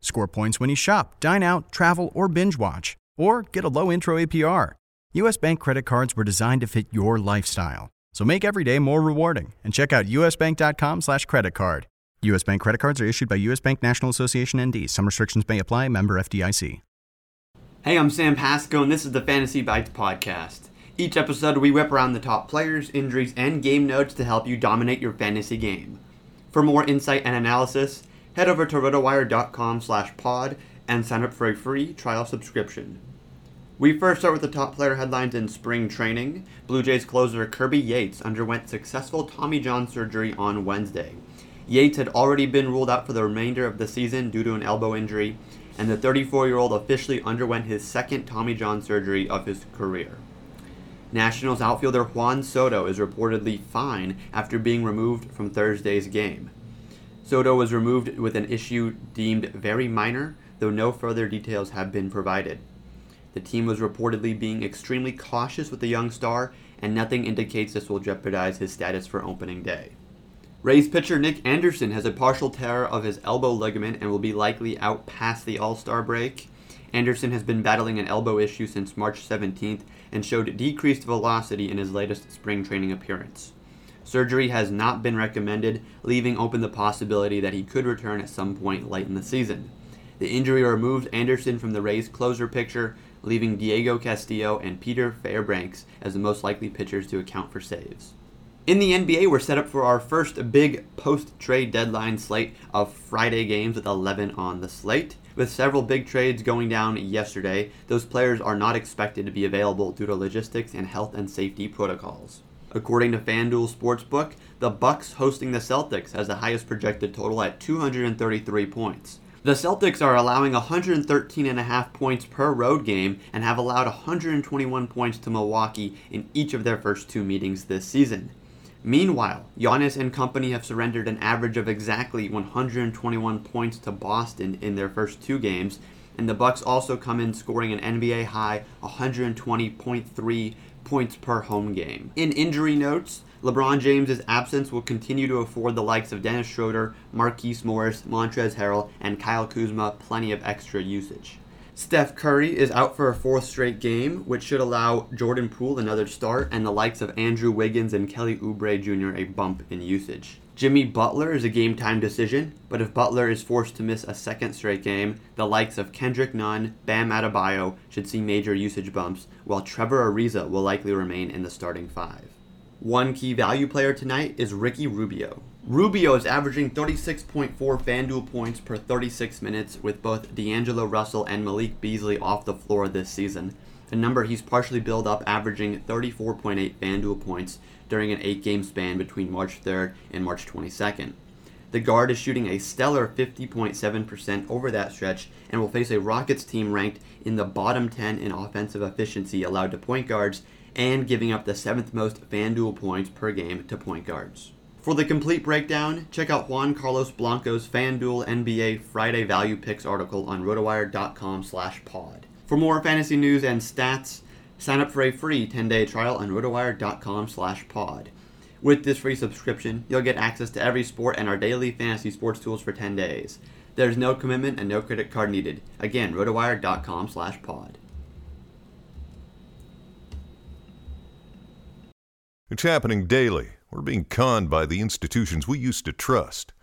Score points when you shop, dine out, travel, or binge watch. Or get a low intro APR. US Bank credit cards were designed to fit your lifestyle. So make every day more rewarding and check out usbank.com slash credit card. US Bank credit cards are issued by US Bank National Association ND. Some restrictions may apply. Member FDIC. Hey, I'm Sam Pasco, and this is the Fantasy Bites podcast. Each episode, we whip around the top players, injuries, and game notes to help you dominate your fantasy game. For more insight and analysis, head over to rotowire.com slash pod and sign up for a free trial subscription. We first start with the top player headlines in spring training. Blue Jays closer Kirby Yates underwent successful Tommy John surgery on Wednesday. Yates had already been ruled out for the remainder of the season due to an elbow injury, and the 34 year old officially underwent his second Tommy John surgery of his career. Nationals outfielder Juan Soto is reportedly fine after being removed from Thursday's game. Soto was removed with an issue deemed very minor, though no further details have been provided. The team was reportedly being extremely cautious with the young star, and nothing indicates this will jeopardize his status for opening day. Rays pitcher Nick Anderson has a partial tear of his elbow ligament and will be likely out past the All Star break. Anderson has been battling an elbow issue since March 17th and showed decreased velocity in his latest spring training appearance. Surgery has not been recommended, leaving open the possibility that he could return at some point late in the season. The injury removed Anderson from the Rays' closer picture, leaving Diego Castillo and Peter Fairbanks as the most likely pitchers to account for saves. In the NBA, we're set up for our first big post trade deadline slate of Friday games with 11 on the slate. With several big trades going down yesterday, those players are not expected to be available due to logistics and health and safety protocols. According to FanDuel Sportsbook, the Bucks hosting the Celtics has the highest projected total at 233 points. The Celtics are allowing 113.5 points per road game and have allowed 121 points to Milwaukee in each of their first two meetings this season. Meanwhile, Giannis and company have surrendered an average of exactly 121 points to Boston in their first two games, and the Bucks also come in scoring an NBA high 120.3 points per home game. In injury notes, LeBron James's absence will continue to afford the likes of Dennis Schroeder, Markieff Morris, Montrezl Harrell, and Kyle Kuzma plenty of extra usage. Steph Curry is out for a fourth straight game, which should allow Jordan Poole another start and the likes of Andrew Wiggins and Kelly Oubre Jr. a bump in usage. Jimmy Butler is a game time decision, but if Butler is forced to miss a second straight game, the likes of Kendrick Nunn, Bam Adebayo should see major usage bumps, while Trevor Ariza will likely remain in the starting five. One key value player tonight is Ricky Rubio. Rubio is averaging 36.4 FanDuel points per 36 minutes with both D'Angelo Russell and Malik Beasley off the floor this season, a number he's partially built up averaging 34.8 FanDuel points during an eight game span between March 3rd and March 22nd. The guard is shooting a stellar 50.7% over that stretch and will face a Rockets team ranked in the bottom 10 in offensive efficiency allowed to point guards and giving up the seventh most FanDuel points per game to point guards. For the complete breakdown, check out Juan Carlos Blanco's FanDuel NBA Friday Value Picks article on rotowire.com/pod. For more fantasy news and stats, Sign up for a free 10-day trial on rotowire.com slash pod. With this free subscription, you'll get access to every sport and our daily fantasy sports tools for 10 days. There's no commitment and no credit card needed. Again, rotowire.com slash pod. It's happening daily. We're being conned by the institutions we used to trust.